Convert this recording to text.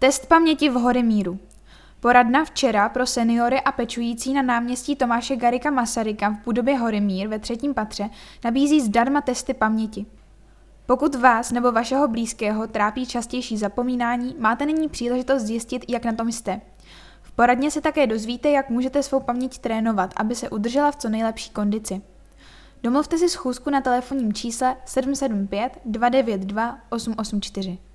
Test paměti v Horemíru. Poradna včera pro seniory a pečující na náměstí Tomáše Garika Masaryka v budově Horemír ve třetím patře nabízí zdarma testy paměti. Pokud vás nebo vašeho blízkého trápí častější zapomínání, máte nyní příležitost zjistit, jak na tom jste. V poradně se také dozvíte, jak můžete svou paměť trénovat, aby se udržela v co nejlepší kondici. Domluvte si schůzku na telefonním čísle 775 292 884.